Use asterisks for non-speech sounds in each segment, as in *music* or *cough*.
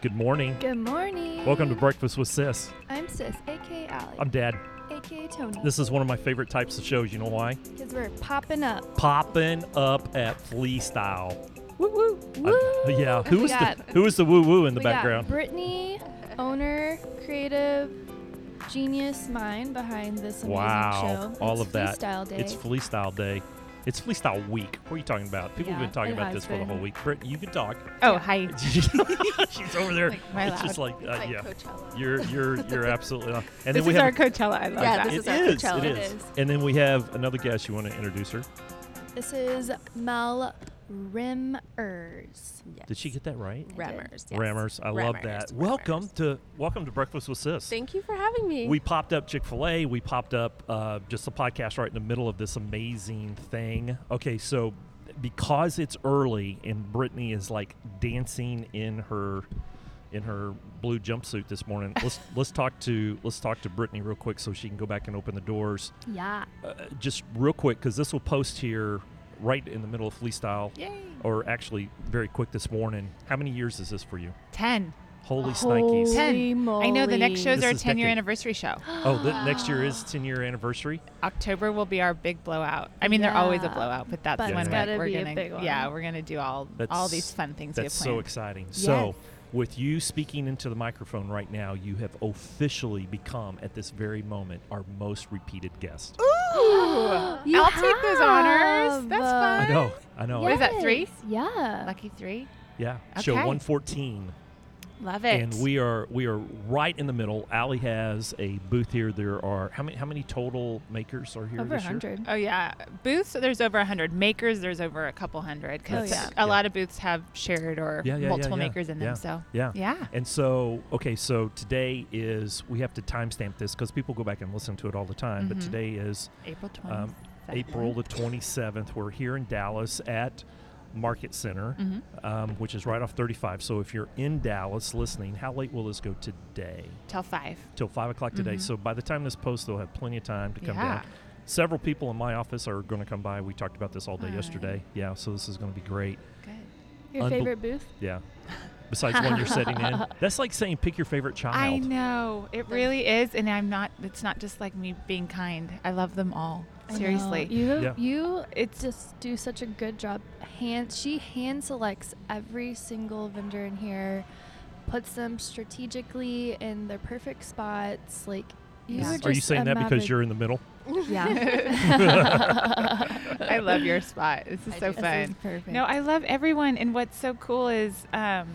Good morning. Good morning. Welcome to Breakfast with Sis. I'm Sis, aka Allie, I'm Dad. aka Tony. This is one of my favorite types of shows. You know why? Because we're popping up. Popping up at Flea Style. Woo woo. Woo. yeah. Who We was the got- Who the woo woo in the we background? Got Brittany, owner, creative, genius mind behind this amazing Wow, show. all It's of that. Freestyle Day. It's Flea Style Day. It's Flea Style Week. What are you talking about? People have been talking about this for the whole week. Britt, you can talk. Oh, Yeah. hi. *laughs* She's over there. Like, it's just like, uh, like yeah. Coachella. You're you're you're *laughs* absolutely. on. And this then we is have our Coachella. I love Yeah, that. this it is our is, Coachella. It It is. is. And then we have another guest. You want to introduce her? This is Mel Rimmers. Did she get that right? I did. Rammers. Yes. Rammers. I love that. Rammers. Welcome to welcome to Breakfast with Sis. Thank you for having me. We popped up Chick Fil A. We popped up uh, just a podcast right in the middle of this amazing thing. Okay, so because it's early and Brittany is like dancing in her in her blue jumpsuit this morning, *laughs* let's let's talk to let's talk to Brittany real quick so she can go back and open the doors. Yeah. Uh, just real quick because this will post here right in the middle of Flea Style, Yay. or actually very quick this morning. How many years is this for you? 10. Holy snikes! Holy Ten. I know the next moly. show's This our is 10 year decade. anniversary show. Oh, the next year is 10 year anniversary. October will be our big blowout. I mean, they're always a Yeah. blowout, but that's But when it's we're, gotta we're be a gonna big one. yeah, we're gonna do all all That's- these fun things we have That's planned. so exciting. So, Yes. With you speaking into the microphone right now, you have officially become, at this very moment, our most repeated guest. Ooh, *gasps* You I'll take those honors. That's That's I know. I know. What is that, three? Yeah. Lucky three. Yeah. Show 114. Love it. And we are we are right in the middle. Allie has a booth here. There are how many how many total makers are here Over this year? 100. Oh yeah, booths. There's over hundred makers. There's over a couple hundred because Oh, yeah. a Yeah. lot of booths have shared or Yeah, yeah, yeah, multiple yeah. makers in Yeah. them. So Yeah. yeah, And so, okay, so today is we have to timestamp this because people go back and listen to it all the time. But Mhm. today is April 20th. um, April the 27th. We're here in Dallas at Market Center, hmm um, which is right off 35. So if you're in Dallas listening, how late will this go today? Till five. Till 5 o'clock today. Mhm. So by the time this posts, they'll have plenty of time to come yeah. down. Several people in my office are going to come by. We talked about this all day All yesterday. Yeah, so this is going to be great. Good. Your Unbel- favorite booth? Yeah. Besides one you're sitting in. *laughs* That's like saying pick your favorite child. I know it really is, and I'm not. It's not just like me being kind. I love them all. I know. Seriously. You Yeah. you it's just do such a good job. Hand she hand selects every single vendor in here, puts them strategically in their perfect spots. Like you Yeah. Are just Are you saying that because you're in the middle? Yeah. *laughs* I love your spot. This is I so do. This is fun. perfect. No, I love everyone, and what's so cool is, um,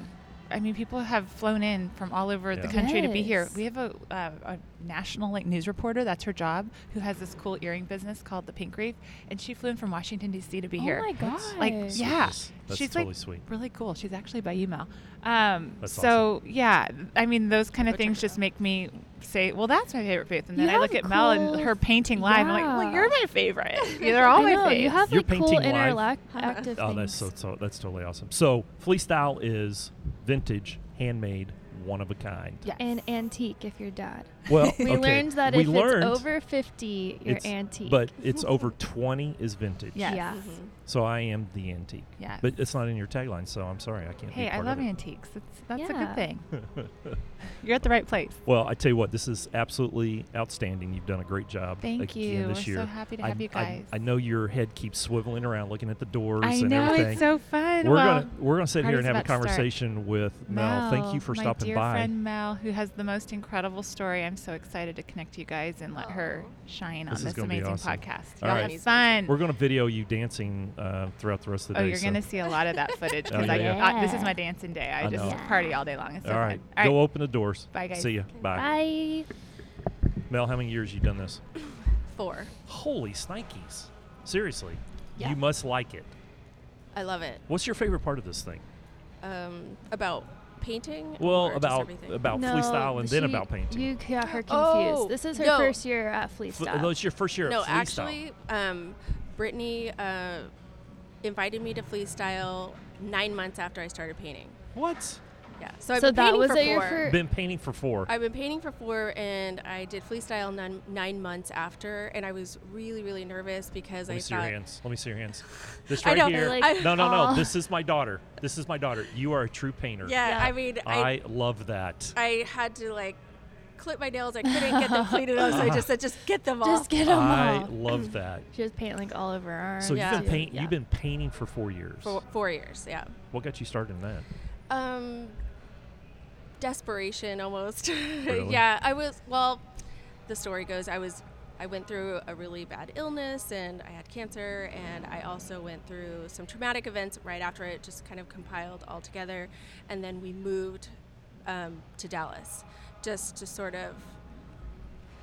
I mean, people have flown in from all over the Yeah. country to be here. We have a, uh, a national like news reporter. That's her job, who has this cool earring business called the Pink Reef, and she flew in from Washington D.C. to be oh here. Oh my god. That's- Like, yeah, That's she's totally like sweet. really cool. She's actually by email. Um, That's so yeah, I mean, those kind of things just make me say, well, that's my favorite booth. And then You I look have at Mel and her painting live. I'm like, well, you're my favorite. *laughs* They're all my favorite. You have You're like cool painting live. interactive *laughs* Oh, things. that's so, so that's totally awesome. So Flea Style is vintage, handmade, one of a kind. Yes. and antique if you're dad. Well, *laughs* We okay, learned that we if learned, it's over 50, you're it's- antique. but it's over 20 is vintage. Yes. Yeah. Mhm. So I am the antique. Yes. But it's not in your tagline, so I'm sorry I can't. be Hey, I part love of it. antiques. That's that's a good thing. *laughs* *laughs* You're at the right place. Well, I tell you what, this is absolutely outstanding. You've done a great job. Thank again you. This We're year. so happy to I, have you guys. I, know your head keeps swiveling around, looking at the doors I and know everything. it's so fun. we're well, gonna we're gonna sit here and have a about to start. conversation with Mel. Thank you for my stopping dear by. friend Mel, who has the most incredible story. I'm so excited to connect you guys and let her shine This on this amazing awesome. podcast. All Y'all right. have fun. We're gonna video you dancing uh, throughout the rest of the Oh, day. you're so- gonna see a lot of that footage *laughs* Oh, because yeah, I, I, this is my dancing day. I, I just know. party all day long. It's so All fun. right, go open the doors. Bye, guys. See you. Bye. Bye. Mel, how many years you done this? *clears throat* Four. Holy snikes! Seriously, Yeah. you must like it. I love it. What's your favorite part of this thing? Um, about painting. Well, about everything? about no, Flea Style and then about painting. You got her confused. Oh, this is her no. first year at F- Flea Style. oh, it's your first year no, at Flea Style. actually, um, Brittany uh, invited me to Flea Style nine months after I started painting. what? Yeah. So, I've So been that painting was for at your four. fir- Been painting for four. I've been painting for four, and I did Flea Style nine, nine months after, and I was really, really nervous because Let I me see your thought hands. Let me see your hands. *laughs* This I right know, here. like, no, no, no. Aw. This is my daughter. This is my daughter. You are a true painter. Yeah, Yeah. I mean, I, I love that. I had to like clip my nails. I couldn't get them cleaned up, so I just said, just get them Just off. get them I off. love that. She was painting like all over her arms. So Yeah. you've been paint. Yeah. You've been painting for four years. for four years. Yeah. What got you started in that? Um, desperation almost. *laughs* Really? yeah, I was. Well, the story goes, I was. I went through a really bad illness and I had cancer, and I also went through some traumatic events right after it, just kind of compiled all together. And then we moved um, to Dallas just to sort of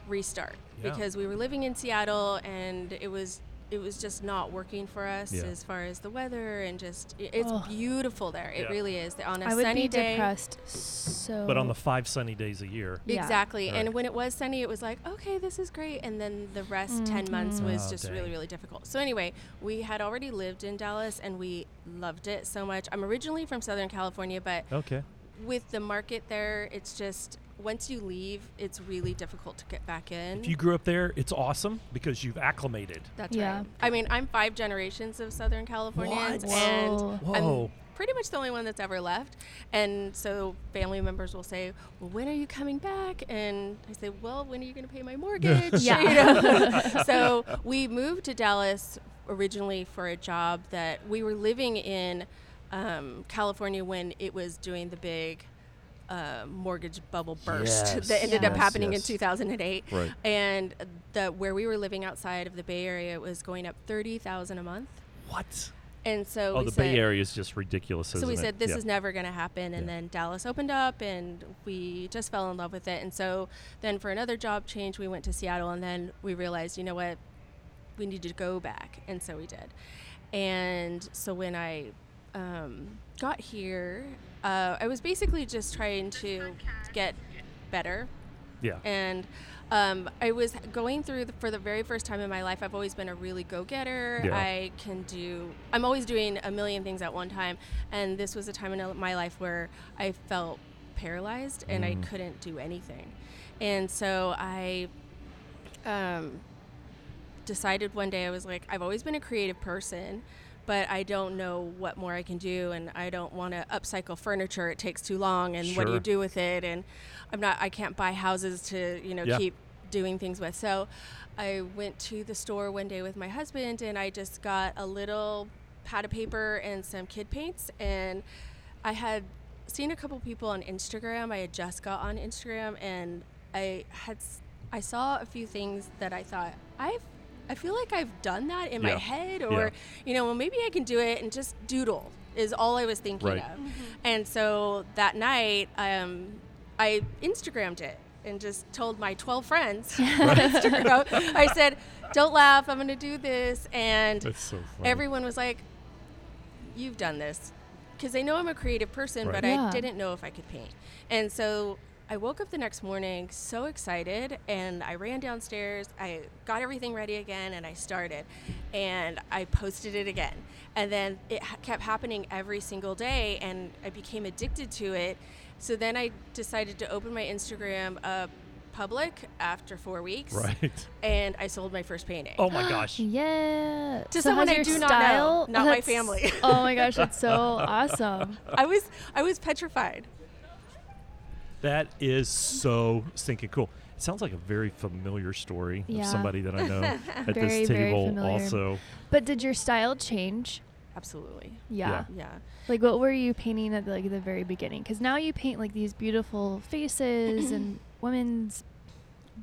restart Yeah. because we were living in Seattle and it was it was just not working for us Yeah. as far as the weather and just it's Ugh. beautiful there. It Yeah. really is. On a I would sunny be day, depressed so. But on the five sunny days a year. Yeah. Exactly. Right. And when it was sunny, it was like, okay, this is great. And then the rest 10 months Mhm. was Oh, just dang. really, really difficult. So, anyway, we had already lived in Dallas and we loved it so much. I'm originally from Southern California, but Okay. with the market there, it's just once you leave, it's really difficult to get back in. If you grew up there, it's awesome because you've acclimated. That's Yeah. right. I mean, I'm five generations of Southern Californians, What? and Whoa. Whoa. I'm pretty much the only one that's ever left. And so family members will say, "Well, when are you coming back?" And I say, "Well, when are you going to pay my *laughs* mortgage?" Yeah. You know? *laughs* so we moved to Dallas originally for a job that we were living in um, California when it was doing the big. Uh, mortgage bubble burst Yes. that ended up Yes, happening yes. in 2008 Right. and the where we were living outside of the Bay Area it was going up thirty thousand a month, What? and so Oh, we the said, Bay Area is just ridiculous. So we it? said this Yeah. is never going to happen, and Yeah. then Dallas opened up, and we just fell in love with it. And so then for another job change, we went to Seattle, and then we realized, you know what, we need to go back, and so we did. And so when I um, got here, uh, I was basically just trying to get better Yeah. and um, I was going through the, for the very first time in my life. I've always been a really go-getter. Yeah. I can do. I'm always doing a million things at one time, and this was a time in my life where I felt paralyzed and I Mm. couldn't do anything, and so I um, decided one day I was like, I've always been a creative person. But I don't know what more I can do, and I don't want to upcycle furniture. It takes too long, and what do you do with it? And I'm not. I can't buy houses to you know Yeah. keep doing things with. So I went to the store one day with my husband, and I just got a little pad of paper and some kid paints, and I had seen a couple people on Instagram. I had just got on Instagram, and I had I saw a few things that I thought I've. I feel like I've done that in Yeah. my head, Yeah. or you know, well, maybe I can do it and just doodle is all I was thinking Right. of. And so that night, um, I Instagrammed it and just told my 12 friends *laughs* on Instagram. I said, "Don't laugh. I'm going to do this." And so everyone was like, "You've done this," because they know I'm a creative person, Right. but Yeah. I didn't know if I could paint. And so I woke up the next morning so excited, and I ran downstairs. I got everything ready again, and I started, and I posted it again. And then it ha- kept happening every single day, and I became addicted to it. So then I decided to open my Instagram up public after four weeks, Right. and I sold my first painting. Oh my gosh. *gasps* Yeah. To So someone I do not know, style- not my family. oh my gosh, that's so *laughs* awesome. I was I was petrified. That is so stinking cool. It sounds like a very familiar story Yeah. of somebody that I know *laughs* at Very, this very table. Also, But did your style change? Absolutely. Yeah. Yeah. Yeah. Like what were you painting at like the very beginning? Because now you paint like these beautiful faces and *clears throat* women's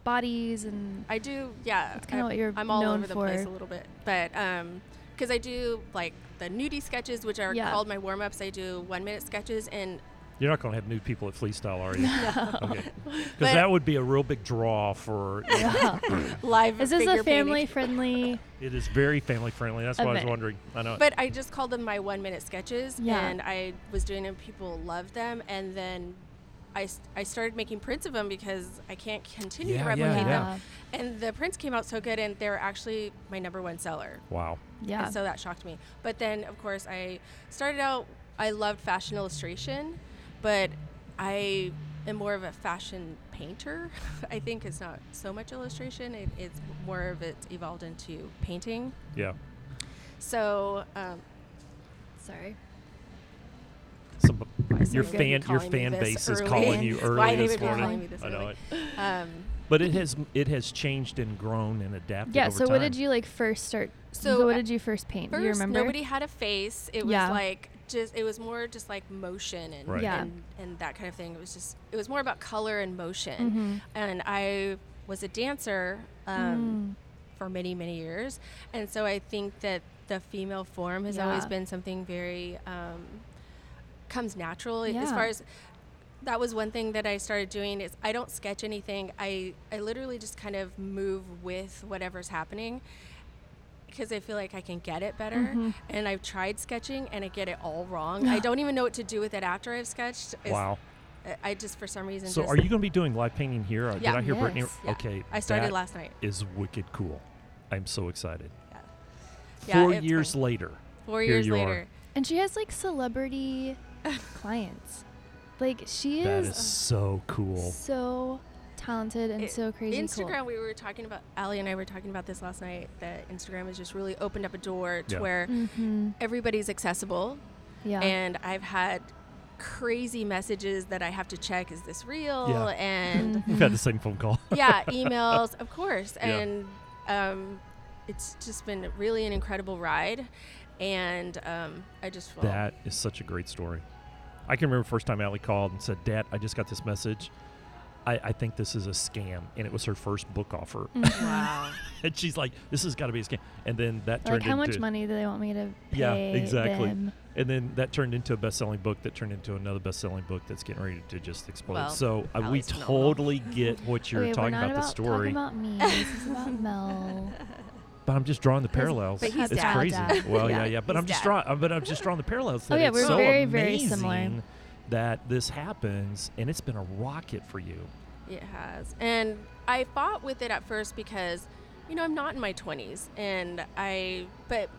bodies and I do. Yeah. That's kinda I'm- what you're I'm all known over the place a little bit, but um, because I do like the nudie sketches, which are Yeah. called my warm ups. I do one minute sketches, and you're not going to have new people at Flea Style, are you? *laughs* Okay. *laughs* Because But- that would be a real big draw for. *laughs* yeah. live. Is this a family painting. friendly? It is very family friendly. That's what I was wondering. I know. But I just called them my one minute sketches, Yeah. and I was doing them. People loved them, and then. I I started making prints of them because I can't continue Yeah, to yeah, replicate yeah. them. And the prints came out so good, and they're actually my number one seller. wow. Yeah. And so that shocked me. But then, of course, I started out, I loved fashion illustration, but I am more of a fashion painter. *laughs* I think it's not so much illustration. It, it's more of it's evolved into painting. Yeah. So um, Sorry. Some, your fan, your fan base is early? calling you *laughs* early they this morning. this I know it. um, But it has it has changed and grown and adapted. Yeah. over So, what did you like first start? So, So, what uh, did you first paint? first, Do you remember? nobody had a face. It was Yeah. like just it was more just like motion and Right. Yeah. and, and that kind of thing. It was just it was more about color and motion. Mhm. And I was a dancer um, Mm. for many many years, and so I think that the female form has always been something very um, comes natural as far as that was one thing that I started doing is I don't sketch anything. I I literally just kind of move with whatever's happening because I feel like I can get it better. Mhm. And I've tried sketching and I get it all wrong. I don't even know what to do with it after I've sketched. It's- Wow. I- I just for some reason. So just, are you going to be doing live painting here? Uh, Did Yeah. I hear Brittany? Yeah. Okay. I started that last night. Is wicked cool. I'm so excited. Yeah. Yeah, Four it's years fun. later. Four here years you are. later. And she has like celebrity *laughs* clients. Like she is. That is, is so cool. so talented and It- so crazy Instagram, we were talking about, Allie and I were talking about this last night, that Instagram has just really opened up a door to Yeah. where cool. hmm everybody's accessible. Yeah. And I've had crazy messages that I have to check is this real? Yeah. And We've had the same phone call. *laughs* yeah, *laughs* emails, of course. Yeah. And um, it's just been really an incredible ride. And um, I just feel That is such a great story. I can remember the first time Allie called and said, Dad, I just got this message. I, I think this is a scam. And it was her first book offer. Mhm. *laughs* wow. and she's like, this has got to be a scam. And then that like turned how into. much money do they want me to pay Yeah, exactly. them? And then that turned into a best-selling book that turned into another best-selling book that's getting ready to just explode. Well, so uh, we Allie's phenomenal. totally *laughs* get what you're okay, talking we're about the about story, Talking about me. this is about *laughs* Mel. but I'm just drawing the parallels. but he's it's dad. crazy. Dad. Well, yeah, Yeah, yeah. But he's I'm just dad. drawing. But I'm just drawing the parallels. Oh, yeah, it's we're so very, very similar. Amazing That this happens, and it's been a rocket for you. It has. And I fought with it at first because, you know, I'm not in my 20s. And I, but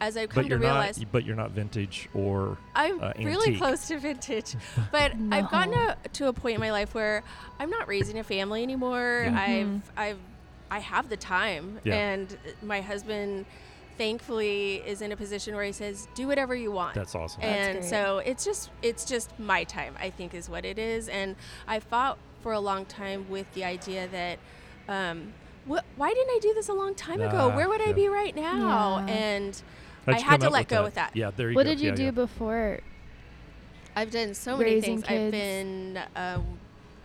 as I've come But to you're realize, not. But you're not vintage or. I'm uh, really close to vintage. But *laughs* I've gotten No. to, to a point in my life where I'm not raising a family anymore. Yeah. I've, I've, I have the time. Yeah. And my husband, thankfully, is in a position where he says, do whatever you want. That's awesome. And great. so it's just it's just my time i think is what it is and i fought for a long time with the idea that um, wh- why didn't i do this a long time ago Ah, where would i be right now Yeah. and How'd I had to let with go with that. Yeah, there you What go. did you Yeah, do yeah. before? i've done so many Raising things i've been um,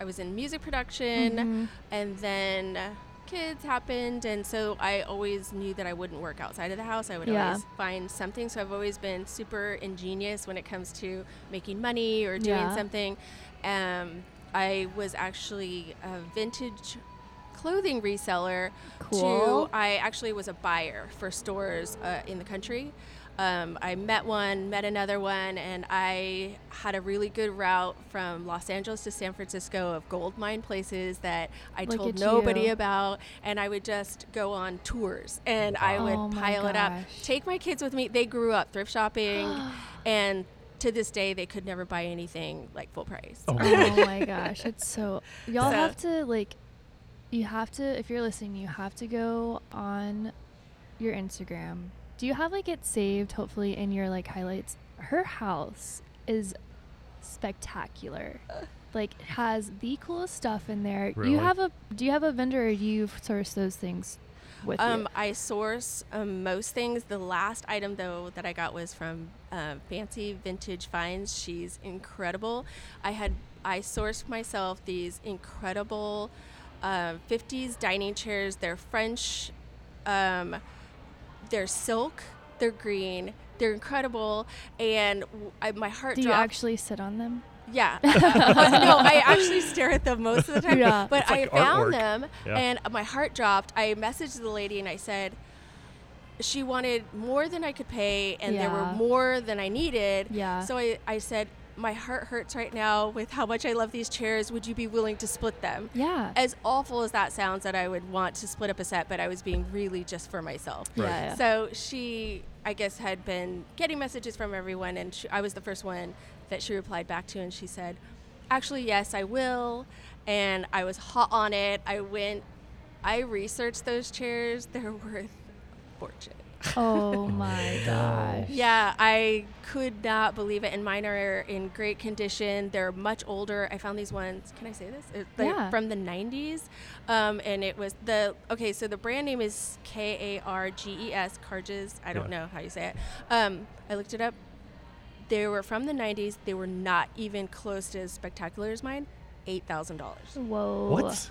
i was in music production Mhm. and then uh, kids happened and so i always knew that i wouldn't work outside of the house i would Yeah. always find something so i've always been super ingenious when it comes to making money or doing Yeah. something um, i was actually a vintage clothing reseller Cool. to i actually was a buyer for stores uh, in the country um, I met one, met another one, and I had a really good route from Los Angeles to San Francisco of gold mine places that I Look told nobody you. about. And I would just go on tours and I would Oh my pile it up, take my kids with me. They grew up thrift shopping, *gasps* and to this day, they could never buy anything like full price. Oh, *laughs* oh my gosh, it's so y'all So- have to like you have to if you're listening, you have to go on your Instagram. Do you have like it saved hopefully in your like highlights? Her house is spectacular. Like it has the coolest stuff in there. Really? You have a do you have a vendor or do you source those things with Um, you? I source um, most things. The last item though that I got was from uh, Fancy Vintage Finds. She's incredible. I had I sourced myself these incredible uh, 50s dining chairs. They're French. Um, they're silk. They're green. They're incredible, and w- I, my heart Do you actually sit on them? Yeah. *laughs* *laughs* no, I actually stare at them most of the time. Yeah. But like I found artwork. them Yeah. and my heart dropped. I messaged the lady and I said, she wanted more than I could pay and there were more than I needed. Yeah. So I, I said, my heart hurts right now with how much I love these chairs. Would you be willing to split them? Yeah. As awful as that sounds, that I would want to split up a set, but I was being really just for myself. Right. Yeah, yeah. So she, I guess, had been getting messages from everyone, and she, I was the first one that she replied back to, and she said, actually, yes, I will. And I was hot on it. I went, I researched those chairs. They're worth a fortune. Oh *laughs* my gosh. Yeah, I could not believe it. And mine are in great condition. They're much older. I found these ones. Can I say this? It- they're Yeah. From the 90s. Um, and it was the, okay, so the brand name is K A R G E S, Karges. I don't Yeah. know how you say it. Um, I looked it up. They were from the 90s. They were not even close to as spectacular as mine. $8,000. Whoa. What?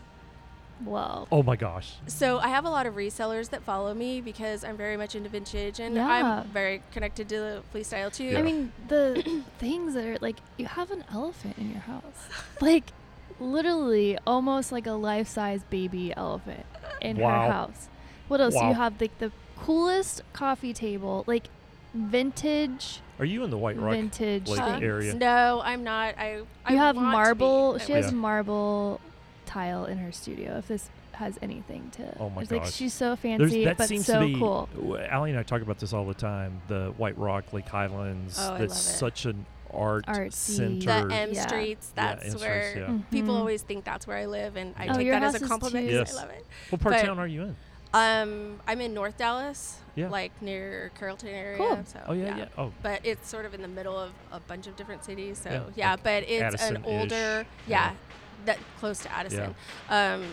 Whoa. Oh my gosh. So I have a lot of resellers that follow me because I'm very much into vintage and Yeah. I'm very connected to the flea style too. Yeah. I mean, the *coughs* things that are like, you have an elephant in your house. *laughs* Like, literally, almost like a life size baby elephant in Wow. her house. What else? Wow. You have like the coolest coffee table, like vintage, Are you in the White Rock? vintage like, uh, things. area. No, I'm not. I I You have want to be. marble. She has Yeah. marble tile in her studio. If this has anything to, Oh my it's like gosh. she's so fancy, that but seems so to be. cool. w- Allie and I talk about this all the time. The White Rock, Lake Highlands. Oh, I that's love it. such an art Artsy. center. The M Yeah. streets. Yeah, That's M streets, where yeah. people Mhm. always think that's where I live, and I Oh, take that as a compliment. Yes. I love it. what part of but- town are you in? Um, I'm in North Dallas, Yeah. like near Carrollton area. Cool. So, Oh yeah, yeah. Oh, But it's sort of in the middle of a bunch of different cities. So Yeah, yeah, like but it's an Addison-ish, older, yeah. Yeah, that close to Addison. Um,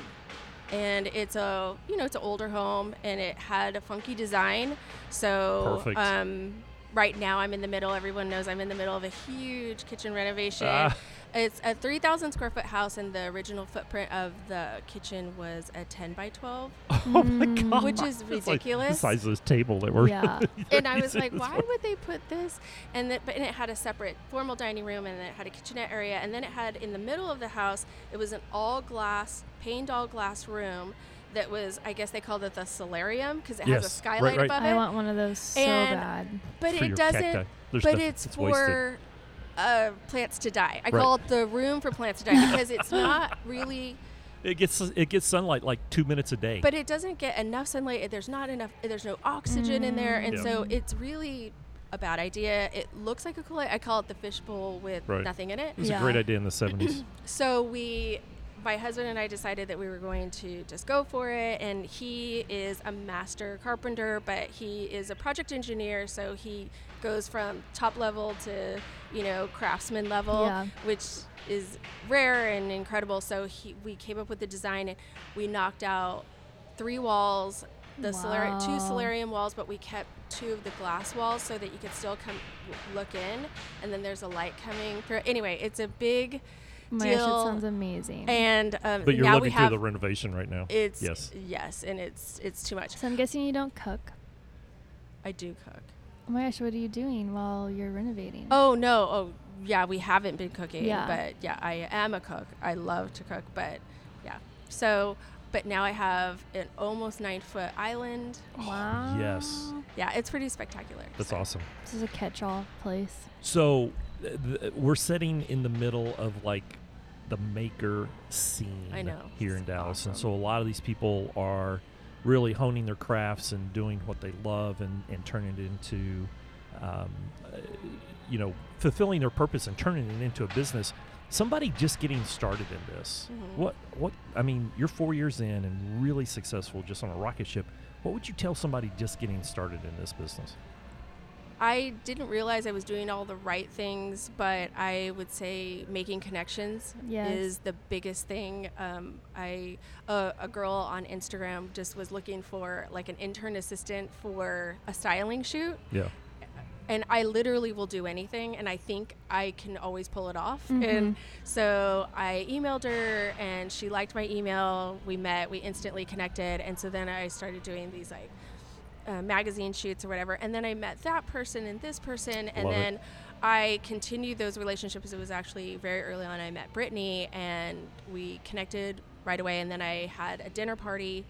and it's a you know it's an older home and it had a funky design. So um, right now I'm in the middle. Everyone knows I'm in the middle of a huge kitchen renovation. Ah. It's a 3,000 square foot house, and the original footprint of the kitchen was a 10 by 12. *laughs* oh my Mm. god. Which is It's like the ridiculous. size of this table that we're. Yeah. *laughs* *laughs* and I was like, why would they put this? And that, but and it had a separate formal dining room, and then it had a kitchenette area, and then it had in the middle of the house, it was an all glass, paned all glass room that was, I guess they called it the solarium because it has a Yes, right, skylight right. above I it. want one of those so And- bad. but for it your doesn't. cacti. There's But no- it's, wasted. for uh, plants to die. I Right. call it the room for plants to die *laughs* because it's not really. It gets it gets sunlight like two minutes a day. But it doesn't get enough sunlight. There's not enough. There's no oxygen in there, and Yeah. so it's really a bad idea. It looks like a cool. I call it the fishbowl with Right. nothing in it. it was Yeah. a great idea in the '70s. *clears throat* So we, my husband and I decided that we were going to just go for it. And he is a master carpenter, but he is a project engineer, so he goes from top level to you know craftsman level, Yeah. which is rare and incredible. So he, we came up with the design, and we knocked out three walls. The solar- two solarium walls, but we kept two of the glass walls so that you could still come look in, and then there's a light coming through. Anyway, it's a big my gosh, it sounds amazing. and um, But you're now living we through the renovation right now. it's yes. yes, and it's it's too much. so I'm guessing you don't cook. I do cook. Oh my gosh, what are you doing while you're renovating? Oh no, oh yeah, we haven't been cooking, Yeah. but yeah, I am a cook. I love to cook, but yeah. So, but now I have an almost nine foot island. wow. yes. Yeah, it's pretty spectacular. That's so. awesome. This is a catch-all place. So th- th- we're sitting in the middle of like the maker scene I know. here in It's Dallas, and so a lot of these people are really honing their crafts and doing what they love and, and turning it into, um, you know, fulfilling their purpose and turning it into a business. Somebody just getting started in this. Mhm. What what I mean, you're four years in and really successful just on a rocket ship. What would you tell somebody just getting started in this business? I didn't realize I was doing all the right things, but I would say making connections Yes. is the biggest thing. Um, I uh, a girl on Instagram just was looking for like an intern assistant for a styling shoot, Yeah. and I literally will do anything, and I think I can always pull it off. Mhm. And so I emailed her, and she liked my email. We met, we instantly connected, and so then I started doing these like uh, magazine shoots or whatever. And then I met that person and this person, and Love it. then I continued those relationships. It was actually very early on. I met Brittany, and we connected right away. And then I had a dinner party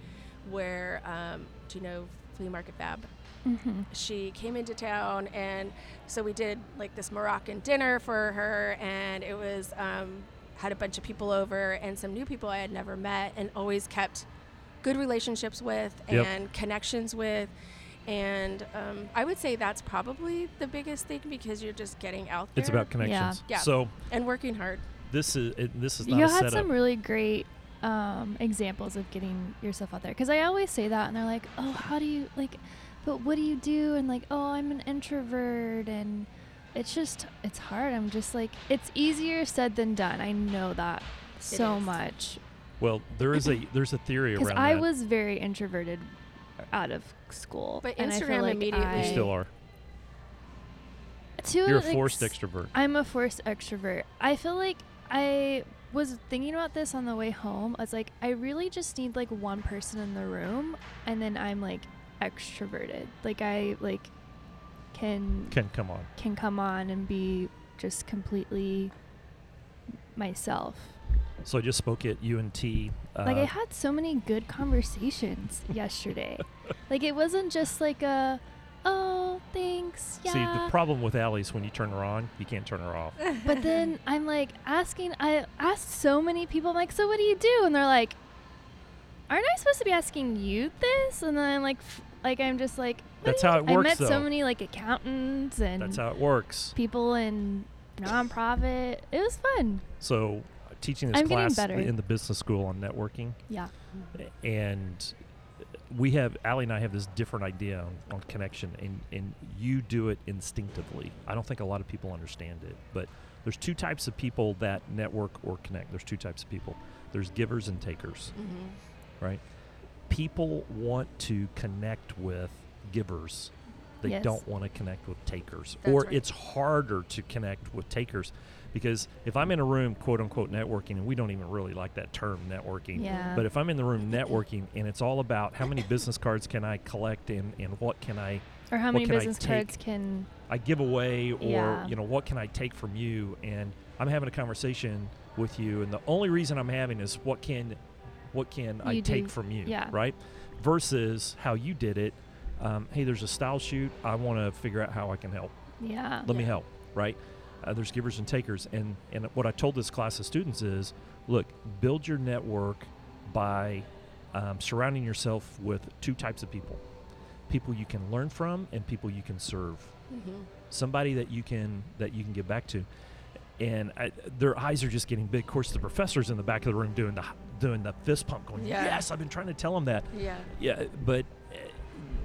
where, um, do you know Flea Market Fab? Mm-hmm. she came into town and so we did like this moroccan dinner for her and it was um, had a bunch of people over and some new people i had never met and always kept good relationships with Yep. and connections with and um, i would say that's probably the biggest thing because you're just getting out there It's about connections. Yeah. So and working hard this is it, this is not you a had setup. some really great um, examples of getting yourself out there because i always say that and they're like oh how do you like but what do you do and like oh i'm an introvert and it's just it's hard i'm just like it's easier said than done i know that so is. much well, there is a *laughs* there's a theory around. because i that. was very introverted out of school But and I feel Instagram like immediately- I, you still are. to You're a forced ex- extrovert. I'm a forced extrovert. I feel like I was thinking about this on the way home. I was like, I really just need like one person in the room, and then I'm like extroverted. Like I like can Can come on. can come on and be just completely myself. So I just spoke at UNT. Uh, like I had so many good conversations *laughs* yesterday. Like it wasn't just like a oh thanks yeah See, the problem with is when you turn her on, you can't turn her off. *laughs* But then I'm like asking, I asked so many people, I'm like, so what do you do? And they're like, aren't I supposed to be asking you this? And then I'm like, f- like I'm just like, That's how it works. I met though. so many like accountants and That's how it works. people in nonprofit. It was fun. So teaching this I'm class in the business school on networking, Yeah. and we have Allie and I have this different idea on, on connection, and and you do it instinctively. I don't think a lot of people understand it, but there's two types of people that network or connect. There's two types of people. There's givers and takers, Mhm. right? People want to connect with givers. They Yes. don't want to connect with takers, That's or right. it's harder to connect with takers because if I'm in a room, quote unquote, networking, and we don't even really like that term, networking. Yeah. But if I'm in the room networking and it's all about how many business cards can I collect and, and what can I or how many business cards can I give away or Yeah. you know what can I take from you and I'm having a conversation with you and the only reason I'm having is what can what can I You take from you yeah. right versus how you did it um, hey there's a style shoot I want to figure out how I can help yeah. let me help right uh, there's givers and takers and and what i told this class of students is look build your network by um, surrounding yourself with two types of people people you can learn from and people you can serve Mhm. somebody that you can that you can give back to and I, their eyes are just getting big of course the professor's in the back of the room doing the doing the fist pump going Yeah. yes i've been trying to tell them that Yeah. yeah, but uh,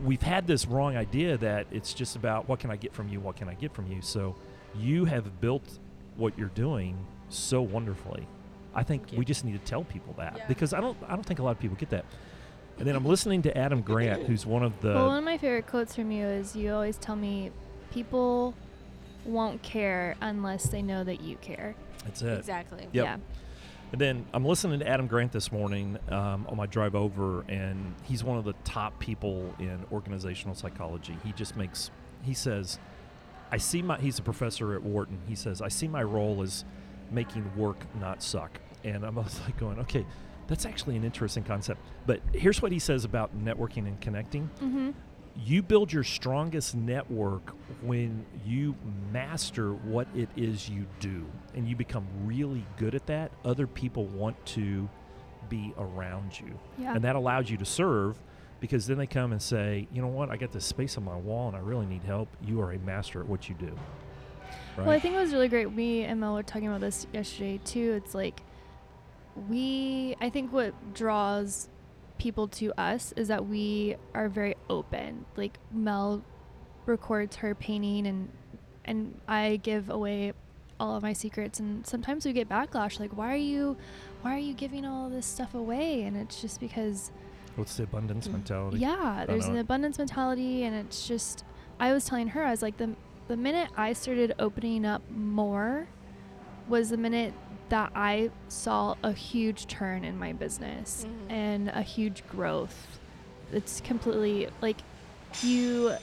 we've had this wrong idea that it's just about what can I get from you, what can I get from you. So you have built what you're doing so wonderfully. I think Thank we just need to tell people that Yeah. because I don't I don't think a lot of people get that. And then I'm listening to Adam Grant, who's one of the well, one of my favorite quotes from you is you always tell me people won't care unless they know that you care. that's it. Exactly. Yep. Yeah. And then I'm listening to Adam Grant this morning um, on my drive over, and he's one of the top people in organizational psychology. He just makes, he says, I see my, he's a professor at Wharton. He says, I see my role as making work not suck. And I'm *laughs* always like going, okay, that's actually an interesting concept. But here's what he says about networking and connecting Mm-hmm. you build your strongest network when you master what it is you do and you become really good at that other people want to be around you Yeah. and that allows you to serve because then they come and say you know what i got this space on my wall and i really need help you are a master at what you do right Well, I think it was really great. Me and Mel were talking about this yesterday too. It's like we, I think what draws people to us is that we are very open. Like Mel records her painting and and I give away all of my secrets and sometimes we get backlash like why are you why are you giving all this stuff away and it's just because what's the abundance Mm. mentality yeah, there's an abundance mentality, and it's just. I was telling her, I was like, the the minute I started opening up more, was the minute that I saw a huge turn in my business Mhm. and a huge growth. It's completely like you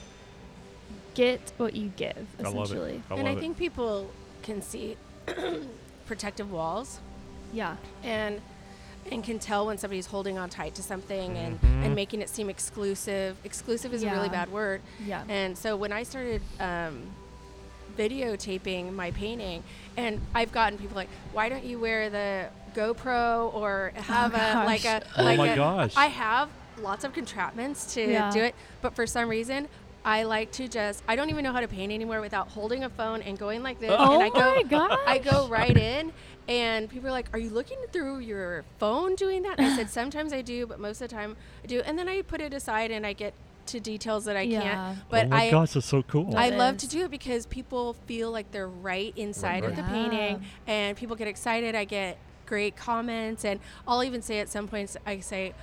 get what you give, I love it. essentially. I and love I it. think people can see *clears throat* protective walls Yeah, and and can tell when somebody's holding on tight to something and, Mhm. and making it seem exclusive. Exclusive is a really bad word. yeah, And so when I started um, videotaping my painting, and I've gotten people like, "Why don't you wear the GoPro or have a like a gosh. Oh my a-" gosh. I have lots of contraptions to Yeah. do it, but for some reason, I like to just I don't even know how to paint anymore without holding a phone and going like this Oh and I oh go my gosh. *laughs* I go right in and people are like, "Are you looking through your phone doing that?" I said, *sighs* "Sometimes I do, but most of the time I do." And then I put it aside and I get to details that I Yeah. can't. Oh but oh my I gosh, that's so cool. I That love is. to do it because people feel like they're right inside of right. the Yeah. painting and people get excited. I get great comments and I'll even say at some points I say,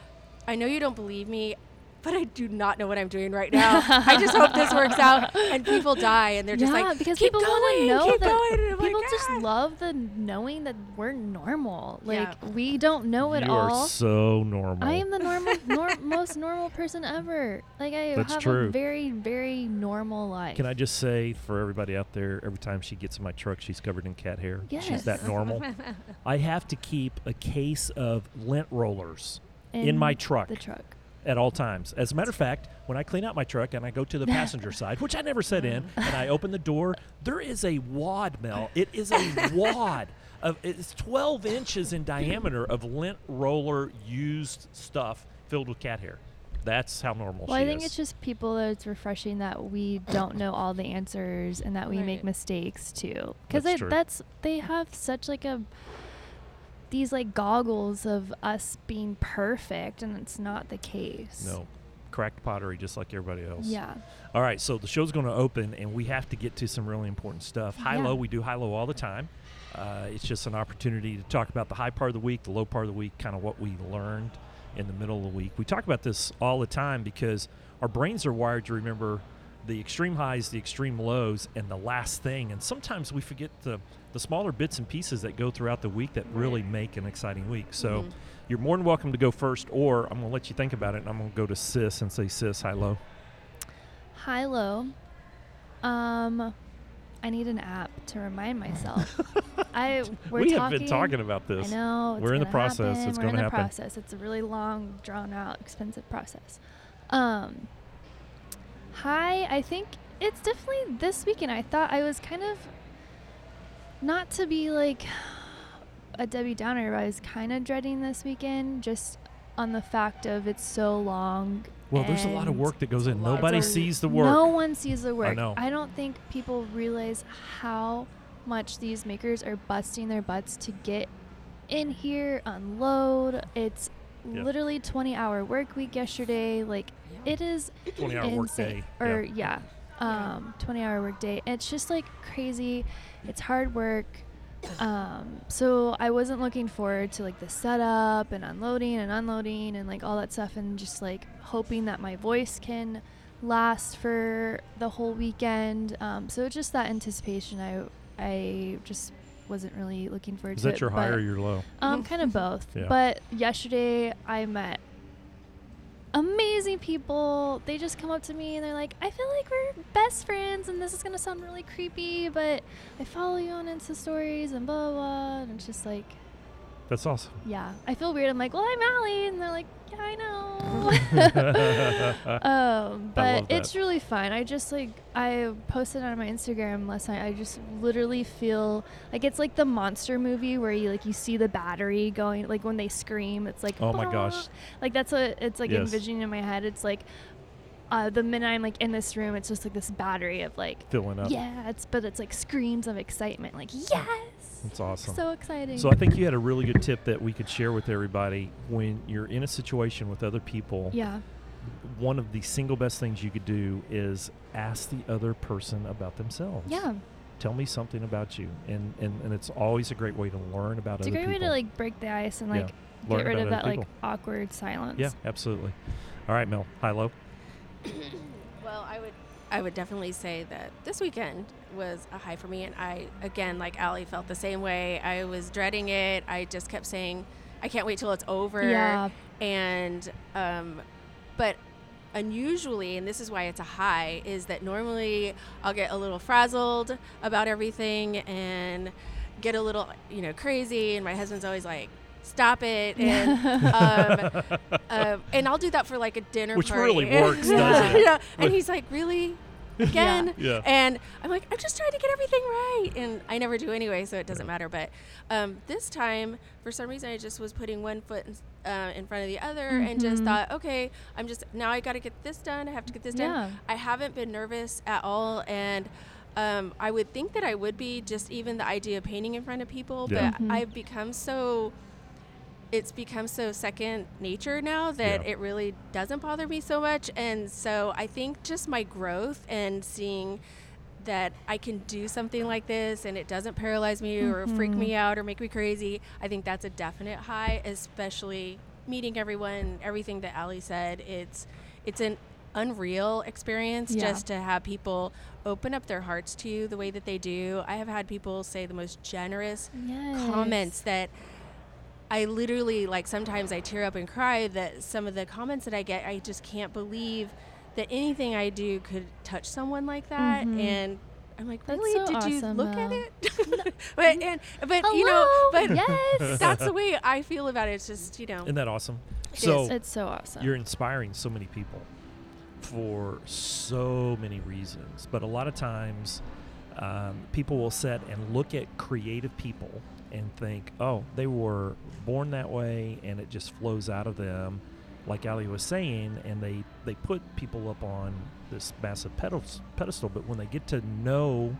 I know you don't believe me, but I do not know what I'm doing right now. I just hope this works out. *laughs* And people die and they're just yeah, like, because keep people want to know that going. And I'm people like, just "Ah." love the knowing that we're normal. Like Yeah. we don't know it you all. are so normal. I am the normal, nor- *laughs* most normal person ever. Like I That's have true. a very, very normal life. Can I just say for everybody out there, every time she gets in my truck, she's covered in cat hair. She's that normal. *laughs* I have to keep a case of lint rollers in my truck. The truck. At all times. As a matter of fact, when I clean out my truck and I go to the passenger side, which I never set in, and I open the door, there is a wad, Mel. It is a wad of it's 12 inches in diameter of lint roller used stuff filled with cat hair. That's how normal Well, she I think is. it's just people that it's refreshing that we don't know all the answers and that we make mistakes too. Because That's that's they have such like a these like goggles of us being perfect, and it's not the case. no cracked pottery, just like everybody else. Yeah. All right, so the show's going to open, and we have to get to some really important stuff. High Yeah. low, we do high low all the time. Uh, it's just an opportunity to talk about the high part of the week, the low part of the week, kind of what we learned in the middle of the week. We talk about this all the time because our brains are wired to remember the extreme highs, the extreme lows, and the last thing. And sometimes we forget the, the smaller bits and pieces that go throughout the week that really make an exciting week. So Mhm. you're more than welcome to go first, or I'm going to let you think about it, and I'm going to go to Sis and say, Sis, high low. High low. Um, I need an app to remind myself. *laughs* I we're we talking, have been talking about this. I know. It's We're in the process. happen, It's in the happen. process. It's a really long, drawn out, expensive process. Um, hi, I think it's definitely this weekend. I thought I was kind of not to be like a Debbie Downer, but I was kind of dreading this weekend just on the fact of it's so long. Well, there's a lot of work that goes in. Nobody sees the work. no one sees the work. I know. I don't think people realize how much these makers are busting their butts to get in here, unload. It's Yep. literally 20 hour work week yesterday. Like it is 20 hour work insane. day. Or yeah. yeah, um, 20 hour work day. It's just like crazy. It's hard work. Um, so I wasn't looking forward to like the setup and unloading and unloading and like all that stuff and just like hoping that my voice can last for the whole weekend. Um, so it's just that anticipation. I I just wasn't really looking forward Is to that it. your high or your low? um, kind of both. *laughs* Yeah. But yesterday I met amazing people. They just come up to me and they're like, I feel like we're best friends and this is gonna sound really creepy, but I follow you on Insta stories and blah blah blah and it's just like That's awesome. yeah. I feel weird. I'm like, Well I'm Allie and they're like, Yeah, I know *laughs* Um, but it's really fun. I just like I posted on my Instagram last night. I just literally feel like it's like the monster movie where you like you see the battery going like when they scream. It's like Oh my "Bah." gosh. like that's what it's like Yes. envisioning in my head. It's like uh, the minute I'm like in this room, it's just like this battery of like Filling up. yeah. It's but it's like screams of excitement. Like yes, That's awesome. so exciting. So I think you had a really good tip that we could share with everybody when you're in a situation with other people. yeah, One of the single best things you could do is ask the other person about themselves. yeah. Tell me something about you, and and, and it's always a great way to learn about It's a other great way to like break the ice and Yeah. like Learn get rid of other that like awkward silence. Yeah, absolutely. All right, Mel. Hi, low. *coughs* Well, I would I would definitely say that this weekend was a high for me and I again like Allie felt the same way. I was dreading it. I just kept saying I can't wait till it's over. Yeah. And um but unusually and this is why it's a high is that normally I'll get a little frazzled about everything and get a little you know crazy and my husband's always like stop it and *laughs* um, um, and I'll do that for like a dinner Which party. really works, doesn't *laughs* it? You know, and he's like, really? *laughs* again. Yeah. And I'm like, I'm just trying to get everything right. And I never do anyway, so it doesn't matter. But um, this time, for some reason, I just was putting one foot in, uh, in front of the other and just Mhm. thought, okay, I'm just, now I got to get this done. I have to get this Yeah. done. I haven't been nervous at all. And um, I would think that I would be just even the idea of painting in front of people, Yeah. but Mhm. I've become so it's become so second nature now that Yeah. it really doesn't bother me so much. And so I think just my growth and seeing that I can do something like this and it doesn't paralyze me or freak me mm-hmm. out or make me crazy, I think that's a definite high, especially meeting everyone, everything that Allie said. It's it's an unreal experience Yeah. just to have people open up their hearts to you the way that they do. I have had people say the most generous Yes. comments that I literally like sometimes I tear up and cry that some of the comments that I get I just can't believe that anything I do could touch someone like that Mhm. and I'm like really so did you awesome, look at it *laughs* *laughs* but and but you know but yes. *laughs* that's the way I feel about it it's just you know Isn't that awesome? It so is. It's so awesome. you're inspiring so many people for so many reasons. But a lot of times, um, people will sit and look at creative people and think, oh, they were born that way and it just flows out of them, like Allie was saying, and they, they put people up on this massive pedestal. But when they get to know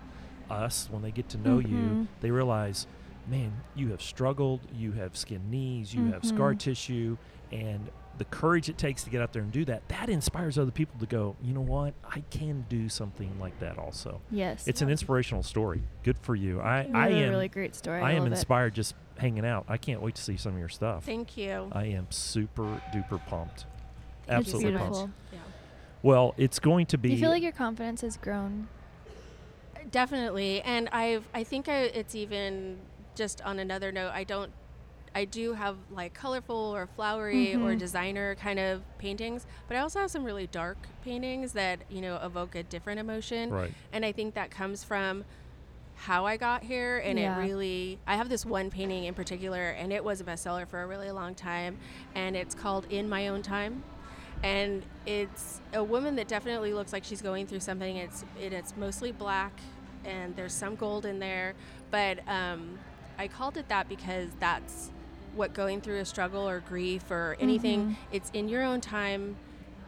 us, when they get to know you, Mhm. they realize, man, you have struggled, you have skinned knees, you have scar Mhm. tissue, and the courage it takes to get out there and do that, that inspires other people to go, you know what, I can do something like that also. yes. It's an inspirational story. Good for you. I, really, I am really great story. I am love it. inspired just hanging out. I can't wait to see some of your stuff. thank you I am super duper pumped. Thank Absolutely so much. yeah Well, it's going to be Do you feel like your confidence has grown? Definitely, and I've I think I, it's even just on another note. I don't, I do have like colorful or flowery or Mhm. designer kind of paintings, but I also have some really dark paintings that you know evoke a different emotion, right. and I think that comes from how I got here, and Yeah. it really. I have this one painting in particular, and it was a bestseller for a really long time, and it's called "In My Own Time." and it's a woman that definitely looks like she's going through something. It's it, it's mostly black, and there's some gold in there, but um, I called it that because that's what going through a struggle or grief or anything. Mhm. It's in your own time.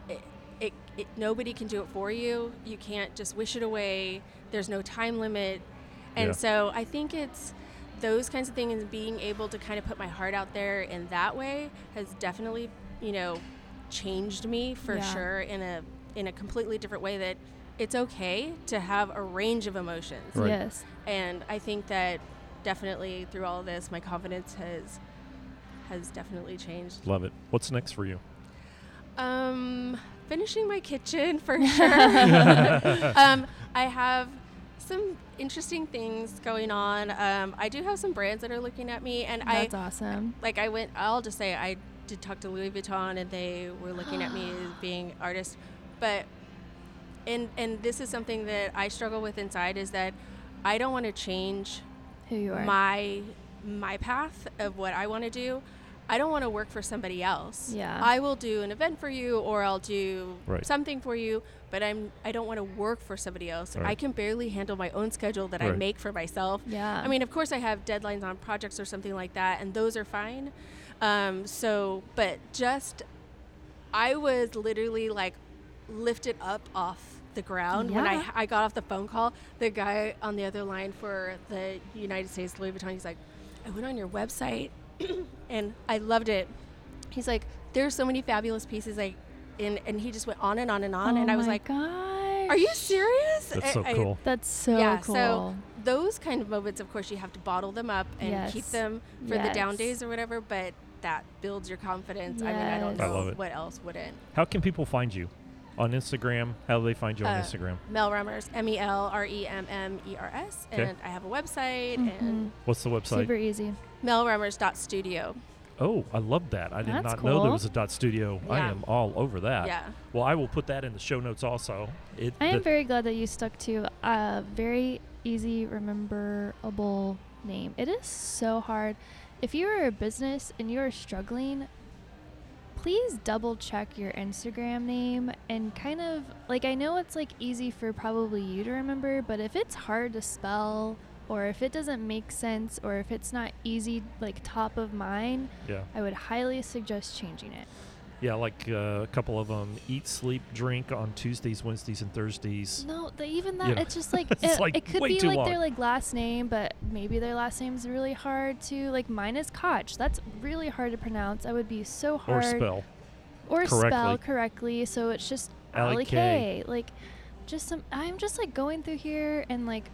It, it, it nobody can do it for you. You can't just wish it away. There's no time limit, and Yeah. so I think it's those kinds of things and being able to kind of put my heart out there in that way has definitely you know changed me for Yeah. sure in a in a completely different way that it's okay to have a range of emotions Right. Yes. and i think that definitely through all of this my confidence has has definitely changed Love it. What's next for you? um finishing my kitchen for *laughs* sure *laughs* um i have some interesting things going on um i do have some brands that are looking at me and i That's awesome. like I went. I'll just say I did talk to Louis Vuitton, and they were looking at me as *gasps* being artist, but and and this is something that I struggle with inside is that I don't want to change Who you are. my my path of what I want to do. I don't want to work for somebody else. Yeah. I will do an event for you or I'll do Right. something for you, but I'm I don't want to work for somebody else. Right. I can barely handle my own schedule that I make for myself. yeah. I mean, of course, I have deadlines on projects or something like that, and those are fine. Um, so, but just, I was literally like lifted up off the ground when I, I got off the phone call. The guy on the other line for the United States Louis Vuitton, he's like, I went on your website *coughs* and I loved it. He's like, there's so many fabulous pieces. Like, and, and he just went on and on and on. and Oh I was like, gosh. are you serious? That's so I- I- cool. That's so yeah, cool. so those kind of moments, of course, you have to bottle them up and keep them for the down days or whatever. But that builds your confidence. I mean, I don't Yes. I know love it. what else wouldn't. How can people find you? On Instagram? How do they find you on Uh, Instagram? Mel Remmers, M E L R E M M E R S, Okay. and I have a website Mhm. and What's the website? Super easy. melremmers.studio. Oh, I love that. I did That's not know there was a dot studio. I am all over that. Yeah. Well, I will put that in the show notes also. It, I am very glad that you stuck to a very easy, rememberable name. It is so hard. If you are a business and you are struggling, please double check your Instagram name and kind of like I know it's like easy for probably you to remember, but if it's hard to spell or if it doesn't make sense or if it's not easy like top of mind, Yeah. I would highly suggest changing it. Yeah, like uh, a couple of them eat, sleep, drink on Tuesdays, Wednesdays, and Thursdays. No, the, even that You know, it's just like *laughs* it's it, like it could be like long. their like last name, but maybe their last name's really hard to like mine is Karges. That's really hard to pronounce. I would be so hard. Or spell. or spell correctly. correctly. So it's just Allie K. K. Like just some I'm just like going through here and like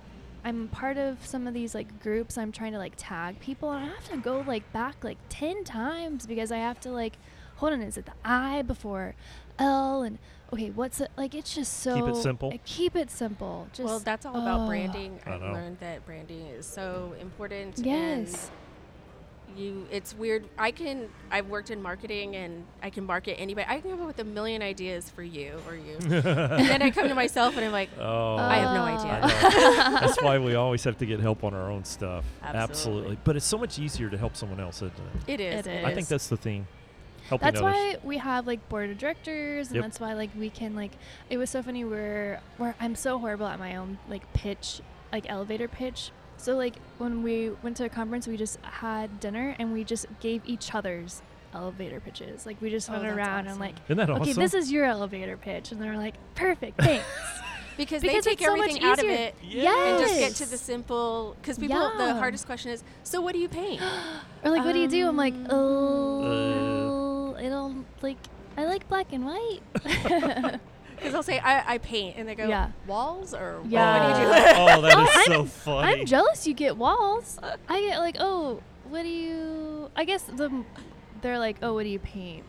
I'm part of some of these like groups. I'm trying to like tag people and I have to go like back like 10 times because I have to like hold on, is it the I before L and okay, what's it like it's just so Keep it simple. uh, Keep it simple. Just well, that's all about branding. I I've know. learned that branding is so important. Yes. And you, it's weird. I can. I've worked in marketing, and I can market anybody. I can come up with a million ideas for you or you, *laughs* and then I come to myself and I'm like, Oh, I have no idea. *laughs* That's why we always have to get help on our own stuff. Absolutely. But it's so much easier to help someone else, isn't it? it is. It I think that's the theme. Helping That's others. why we have like board of directors, and Yep. that's why like we can like. It was so funny where where I'm so horrible at my own like pitch, like elevator pitch. So like when we went to a conference, we just had dinner and we just gave each other's elevator pitches. Like we just Oh, went that's around and like, Isn't that okay, awesome? this is your elevator pitch, and they're like, perfect, *laughs* thanks. because, Because they it's take so everything out of it Yes. and just get to the simple. Because people, the hardest question is, so what do you paint? *gasps* Or like, what do you do? I'm like, Um, oh, it'll like, I like black and white. *laughs* *laughs* Because they'll say, I, I paint, and they go, Yeah. walls or Yeah. what do you do? oh, that is I'm- so funny. I'm jealous you get walls. I get like, oh, what do you? I guess the they're like, oh, what do you paint?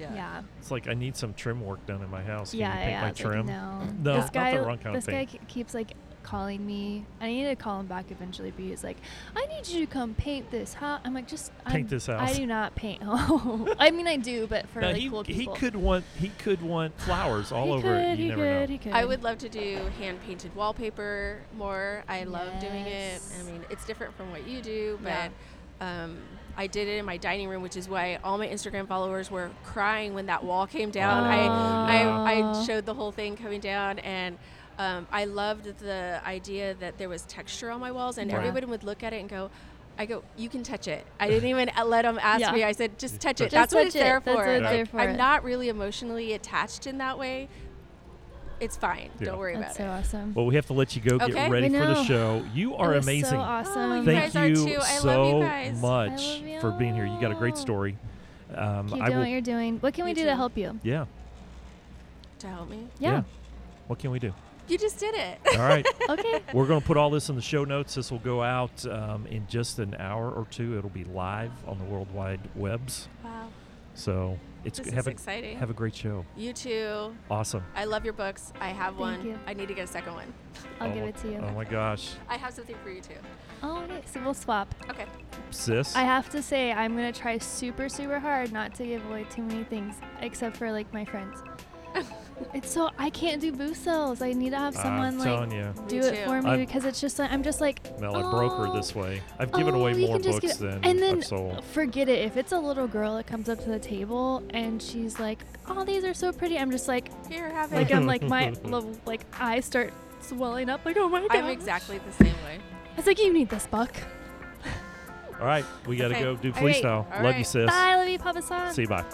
Yeah, It's like I need some trim work done in my house. Can yeah, you paint yeah. my it's like, trim? no, No, this not guy, the wrong kind of this guy paint. ke- keeps like calling me. I need to call him back eventually. But he's like, I need you to come paint this house. I'm like, just Paint I'm- this I do not paint *laughs* home. I mean, I do, but for Now, like he, cool he could want he could want flowers *sighs* all he over could, it. You he never could, know. he could. I would love to do hand painted wallpaper more. I love doing it. I mean, it's different from what you do, Yeah. but um, I did it in my dining room, which is why all my Instagram followers were crying when that wall came down. I, I I showed the whole thing coming down and. Um, I loved the idea that there was texture on my walls, and Yeah. everybody would look at it and go, "I go, you can touch it." I didn't even *laughs* let them ask Yeah. me. I said, "Just touch it. Just That's what touch it's it. there That's for." what it's Like, there for. I'm not really emotionally attached in that way. It's fine. Yeah. Don't worry about it. That's so awesome. Well, we have to let you go Okay. get ready for the show. You are amazing. So awesome. Oh, you Thank guys are you too. I so love you guys. much I love for being here. You got a great story. Um, Keep I doing will. what you're doing. What can we do too. to help you? Yeah. To help me. Yeah. What can we do? You just did it. All right. *laughs* okay. We're going to put all this in the show notes. This will go out um, in just an hour or two. It'll be live on the World Wide Webs. Wow. So it's This have is a exciting. have a great show. you too. Awesome. I love your books. I have Thank one. you. I need to get a second one. I'll oh, give it to you. Oh my gosh, I have something for you too. Oh, okay. So we'll swap. Okay. sis. I have to say, I'm gonna try super, super hard not to give away too many things, except for like my friends. *laughs* it's so I can't do booth sales. I need to have someone I'm like telling you. do Me it too. for me I'm- because it's just like I'm just like. Mel, I broke her "Oh, this way. I've given oh, away you more can just books get- than and then I've sold. Forget it. If it's a little girl that comes up to the table and she's like, "Oh, these are so pretty," I'm just like, Here, have it. like it. I'm like my *laughs* little like eyes start swelling up. Like, oh my god. I'm exactly the same way. I was like, you need this book. All right, we got to Okay. go do All right. Flea Style. All Love you, right. sis. Bye, love you, Papa San. See you. Bye.